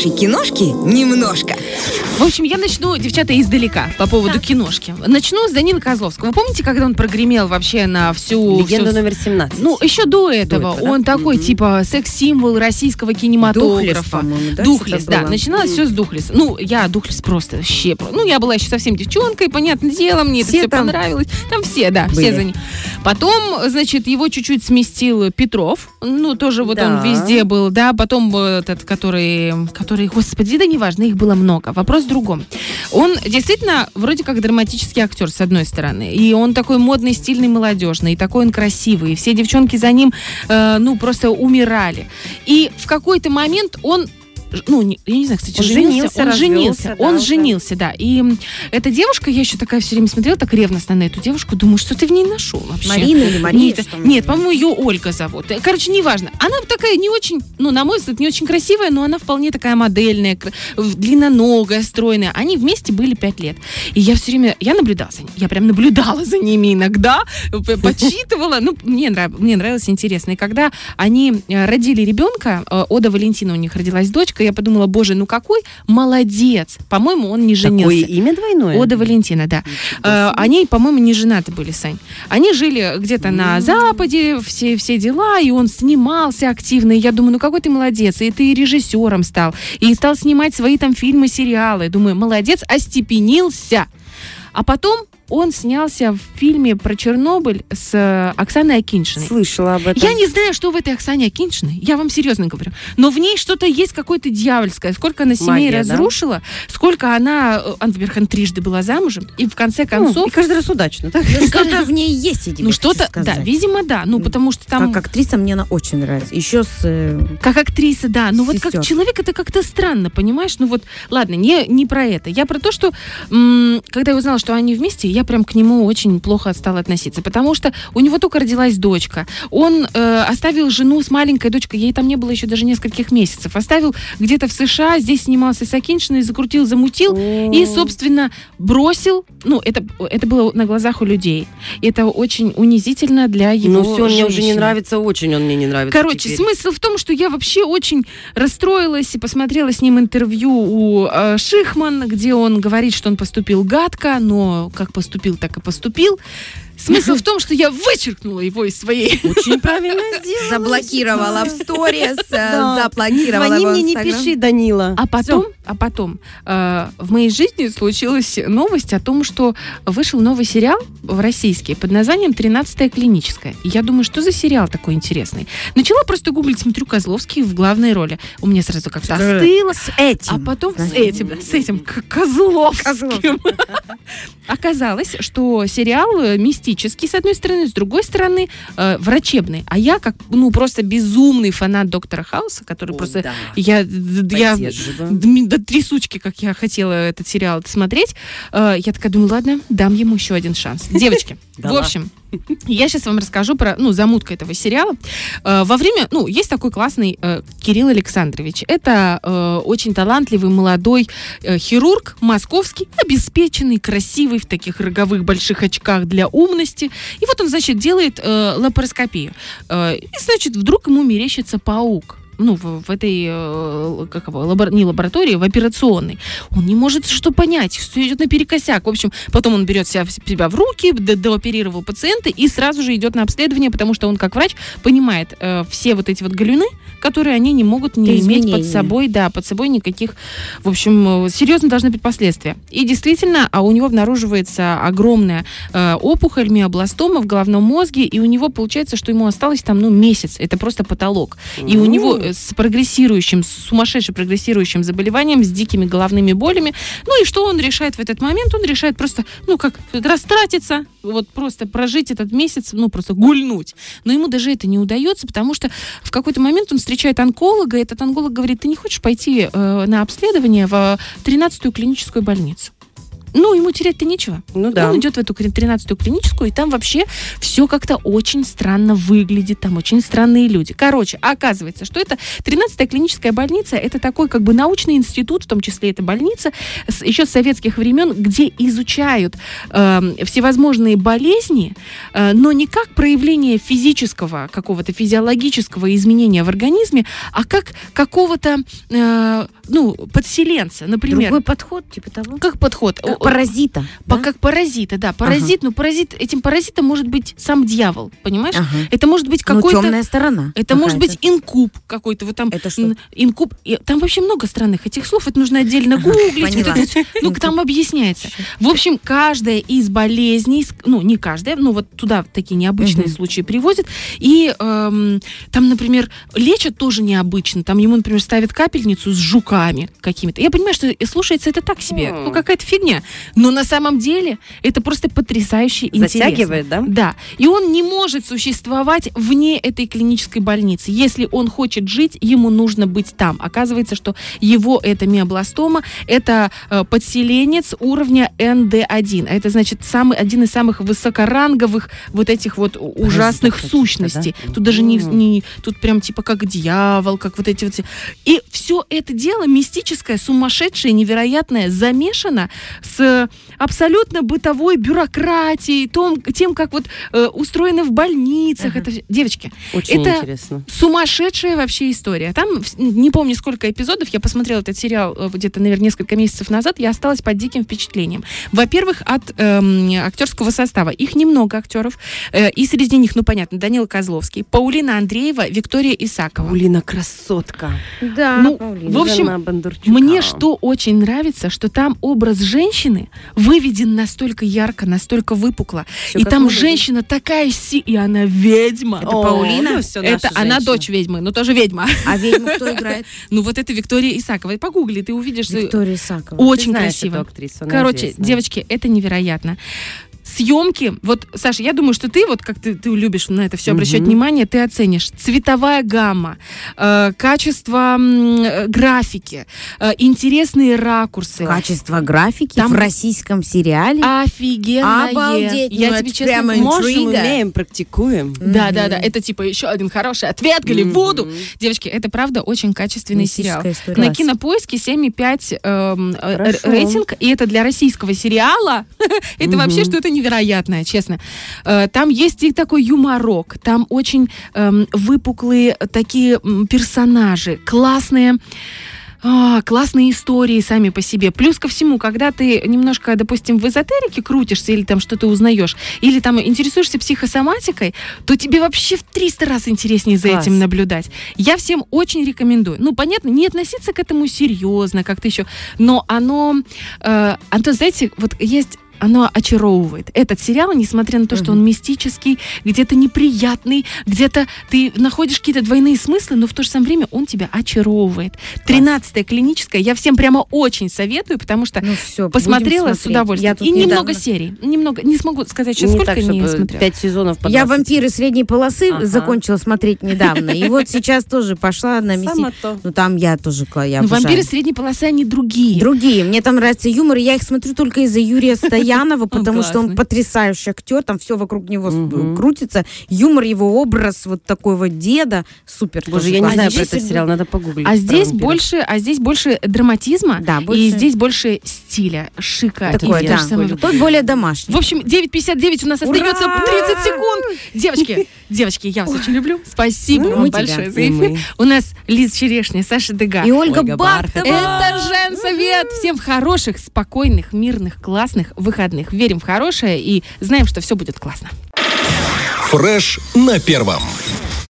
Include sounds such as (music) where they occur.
хорошей киношки немножко. В общем, я начну, девчата, издалека по поводу Так. киношки. Начну с Данила Козловского. Вы помните, когда он прогремел вообще на всю... Легенда всю- номер 17. Ну, еще до этого. этого, да? Он такой, Мгм. типа, секс-символ российского кинематографа. да? Духлес, да. было? Начиналось все с Духлес. Ну, я Духлес просто про- Ну, я была еще совсем девчонкой, понятное дело, мне это Все все там понравилось. Там все, да, были. все за ним. Потом, значит, его чуть-чуть сместил Петров. Ну, тоже вот он Да. везде был, да. Потом этот, который... Который, господи, да неважно, их было много. Вопрос другом. Он действительно вроде как драматический актер, с одной стороны. И он такой модный, стильный, молодежный. И такой он красивый. И все девчонки за ним, э, ну, просто умирали. И в какой-то момент он ну, не- я не знаю, кстати, Он женился, женился, он развелся, женился, да, он уже. женился, да. И эта девушка, я еще такая все время смотрела так ревностно на эту девушку, думаю, что ты в ней нашел вообще? Марина или Мария? Нет, нет, по-моему, ее Ольга зовут. Э, Короче, неважно. Она такая не очень, ну, на мой взгляд, не очень красивая, но она вполне такая модельная, длинноногая, стройная. Они вместе были пять лет. И я все время, я наблюдала за ними. Я прям наблюдала за ними иногда, почитывала. Ну, мне, нрав- мне нравилось интересно. И когда они э, родили ребенка, э, Ода Валентина у них родилась дочка, я подумала, боже, ну какой молодец. По-моему, он не женился. Такое имя двойное? Ода Валентина, да. Э, Они, по-моему, не женаты были, Сань. Они жили где-то на Западе, все, все дела, и он снимался активно. И я думаю, ну какой ты молодец, и ты режиссером стал, и стал снимать свои там фильмы, сериалы. Думаю, молодец, остепенился. А потом он снялся в фильме про Чернобыль с э, Оксаной Акиншиной. Слышала об этом. Я не знаю, что в этой Оксане Акиншиной, я вам серьезно говорю. Но в ней что-то есть какое-то дьявольское. Сколько она семей Магия, да? разрушила, сколько она, э, во-первых, она трижды была замужем, и в конце Ну, концов... и каждый раз удачно, так? Ну, что-то в ней есть, я тебе ну хочу что-то, да, видимо, да. Ну, потому что там... Как актриса мне она очень нравится. Еще с... э, Как актриса, да. Ну вот как человек это как-то странно, понимаешь? Ну вот, ладно, не, не про это. Я про то, что м, когда я узнала, что они вместе, я прям к нему очень плохо стала относиться. Потому что у него только родилась дочка. Он э, оставил жену с маленькой дочкой, ей там не было еще даже нескольких месяцев. Оставил где-то в США, здесь снимался с Акиншиной, закрутил, замутил. И, собственно, бросил. Ну, это, это было на глазах у людей. И это очень унизительно для его Ну все, мне уже не женщины. нравится, очень он мне не нравится Короче, теперь. смысл в том, что я вообще очень расстроилась и посмотрела с ним интервью у э, Шихман, где он говорит, что он поступил гадко, но как поступил, так и поступил. Смысл в том, что я вычеркнула его из своей... Очень правильно (laughs) сделала. Заблокировала в сторис, э, заблокировала звони мне, не пиши, Данила. А потом, а потом э, в моей жизни случилась новость о том, что вышел новый сериал в российский под названием «Тринадцатая клиническая». И я думаю, что за сериал такой интересный. Начала просто гуглить, смотрю, Козловский в главной роли. У меня сразу как-то остыло. С этим. А потом с этим, с этим Козловским. (laughs) Оказалось, что сериал э, мистический, с одной стороны, с другой стороны, э, врачебный. А я, как, ну, просто безумный фанат Доктора Хауса, который О, просто... да. Я, я до трясучки, как я хотела этот сериал смотреть, э, я такая думаю, ладно, дам ему еще один шанс. Девочки, (laughs) в общем, я сейчас вам расскажу про, ну, замутку этого сериала. Э, Во время, ну, есть такой классный э, Кирилл Александрович. Это э, очень талантливый молодой хирург, московский, обеспеченный, красивый, в таких роговых больших очках для умности. И вот он, значит, делает лапароскопию. И, значит, вдруг ему мерещится паук ну, в, в этой, э, как его, лабор- не лаборатории, в операционной. Он не может что понять, все идет наперекосяк. В общем, потом он берет себя, себя в руки, д- дооперировал пациента и сразу же идет на обследование, потому что он, как врач, понимает э, все вот эти вот галюны, которые они не могут не Это иметь под собой, да, под собой никаких, в общем, э, серьезно должны быть последствия. И действительно, а у него обнаруживается огромная э, опухоль, миобластома в головном мозге, и у него получается, что ему осталось там, ну, месяц. Это просто потолок. И у него э, с прогрессирующим, с сумасшедше прогрессирующим заболеванием, с дикими головными болями. Ну и что он решает в этот момент? Он решает просто, ну как, растратиться, вот просто прожить этот месяц, ну просто гульнуть. Но ему даже это не удается, потому что в какой-то момент он встречает онколога, и этот онколог говорит, ты не хочешь пойти э, на обследование в 13-ю клиническую больницу? Ну, ему терять-то нечего. Ну да. Он идет в эту 13-ю клиническую, и там вообще все как-то очень странно выглядит, там очень странные люди. Короче, оказывается, что это 13-я клиническая больница, это такой как бы научный институт, в том числе это больница, с- еще с советских времен, где изучают э, всевозможные болезни, э, но не как проявление физического, какого-то физиологического изменения в организме, а как какого-то, э, ну, подселенца, например. Другой подход, типа того. Как подход? Как паразита. по- да? Как паразита, да. Паразит, ну паразит, этим паразитом может быть сам дьявол, понимаешь? Ага. Это может быть Ну, какой-то... темная сторона. это может быть инкуб какой-то. Вот там Это что? ин- инкуб. и Там вообще много странных этих слов. Это нужно отдельно Ага, гуглить. вот это ну, там объясняется. В общем, каждая из болезней, ну, не каждая, ну, вот туда такие необычные Мгм. случаи привозят. И эм, там, например, лечат тоже необычно. Там ему, например, ставят капельницу с жуками какими-то. Я понимаю, что и слушается это так себе. Ну, какая-то фигня. Но на самом деле это просто потрясающе интересно. Затягивает, да? Да. И он не может существовать вне этой клинической больницы. Если он хочет жить, ему нужно быть там. Оказывается, что его это миобластома, это э, подселенец уровня НД1. А это значит самый, один из самых высокоранговых вот этих вот ужасных каких-то, сущностей. да? Тут даже не, не- тут прям типа как дьявол, как вот эти вот. И все это дело мистическое, сумасшедшее, невероятное, замешано с 是 абсолютно бытовой бюрократией, том, тем, как вот э, устроено в больницах. Ага. Это девочки, Очень Это- интересно. сумасшедшая вообще история. Там не помню сколько эпизодов. Я посмотрела этот сериал э, где-то, наверное, несколько месяцев назад. Я осталась под диким впечатлением. Во-первых, от эм, актерского состава. Их немного актеров. Э, и среди них, ну понятно, Данила Козловский, Паулина Андреева, Виктория Исакова. Паулина красотка. Да, Ну, Паулина. в общем. Мне что очень нравится, что там образ женщины выведен настолько ярко, настолько выпукло. Всё и там женщина такая си, и она ведьма. Это Паулина? ну, всё Это она дочь ведьмы, но тоже ведьма. А ведьму кто (laughs) играет? Ну вот это Виктория Исакова. Погугли, ты увидишь. Виктория Исакова. Очень красиво. Короче, девочки, это невероятно. Съемки, вот, Саша, я думаю, что ты, вот как ты, ты любишь на это все обращать Мгм. внимание, ты оценишь цветовая гамма, э, качество э, графики, э, интересные ракурсы. Качество графики Там- в российском сериале. Офигенное. Обалдеть, Я ну тебе честно прямо Можем, умеем, практикуем. Да, да, да. Это типа еще один хороший ответ Голливуду. Девочки, это правда очень качественный сериал. На кинопоиске 7,5 эм, э, рейтинг, и это для российского сериала. (laughs) это вообще что-то невероятное, честно. Э, Там есть и такой юморок, там очень эм, выпуклые такие персонажи, классные. а, классные истории сами по себе. Плюс ко всему, когда ты немножко, допустим, в эзотерике крутишься или там что-то узнаешь, или там интересуешься психосоматикой, то тебе вообще в 300 раз интереснее за Класс. этим наблюдать. Я всем очень рекомендую. Ну, понятно, не относиться к этому серьезно, как-то еще, но оно, э, Антон, знаете, вот есть оно очаровывает. Этот сериал, несмотря на то, что он мистический, где-то неприятный, где-то ты находишь какие-то двойные смыслы, но в то же самое время он тебя очаровывает. Тринадцатая клиническая, я всем прямо очень советую, потому что Ну все, посмотрела с удовольствием. И немного серий. Немного, не смогу сказать сейчас, Не сколько так, не смотрела. пять сезонов по Я 20. вампиры средней полосы Ага. закончила смотреть недавно. И вот сейчас тоже пошла на миссию. Ну там я тоже я Но обожаю. вампиры средней полосы, они другие. Другие. Мне там нравится юмор, и я их смотрю только из-за Юрия Стоянова, (laughs) потому что он потрясающий актер, там все вокруг него Мгм. крутится. Юмор, его образ вот такой вот деда, супер. Боже, тоже я не знаю здесь про этот сериал, надо погуглить. А здесь больше, а здесь больше драматизма, Да, и здесь больше стиля, шика. такое, да. самое. Тот более домашний. В общем, 9.59 у нас Ура! остается 30 секунд. Девочки, (laughs) девочки, я вас очень люблю. Спасибо Ну, вам большое за эфир. У нас Лиз Черешня, Саша Дега. И Ольга, Ольга Бартова. Это Женсовет! Всем хороших, спокойных, мирных, классных выходных. Верим в хорошее и знаем, что все будет классно. Фреш на первом.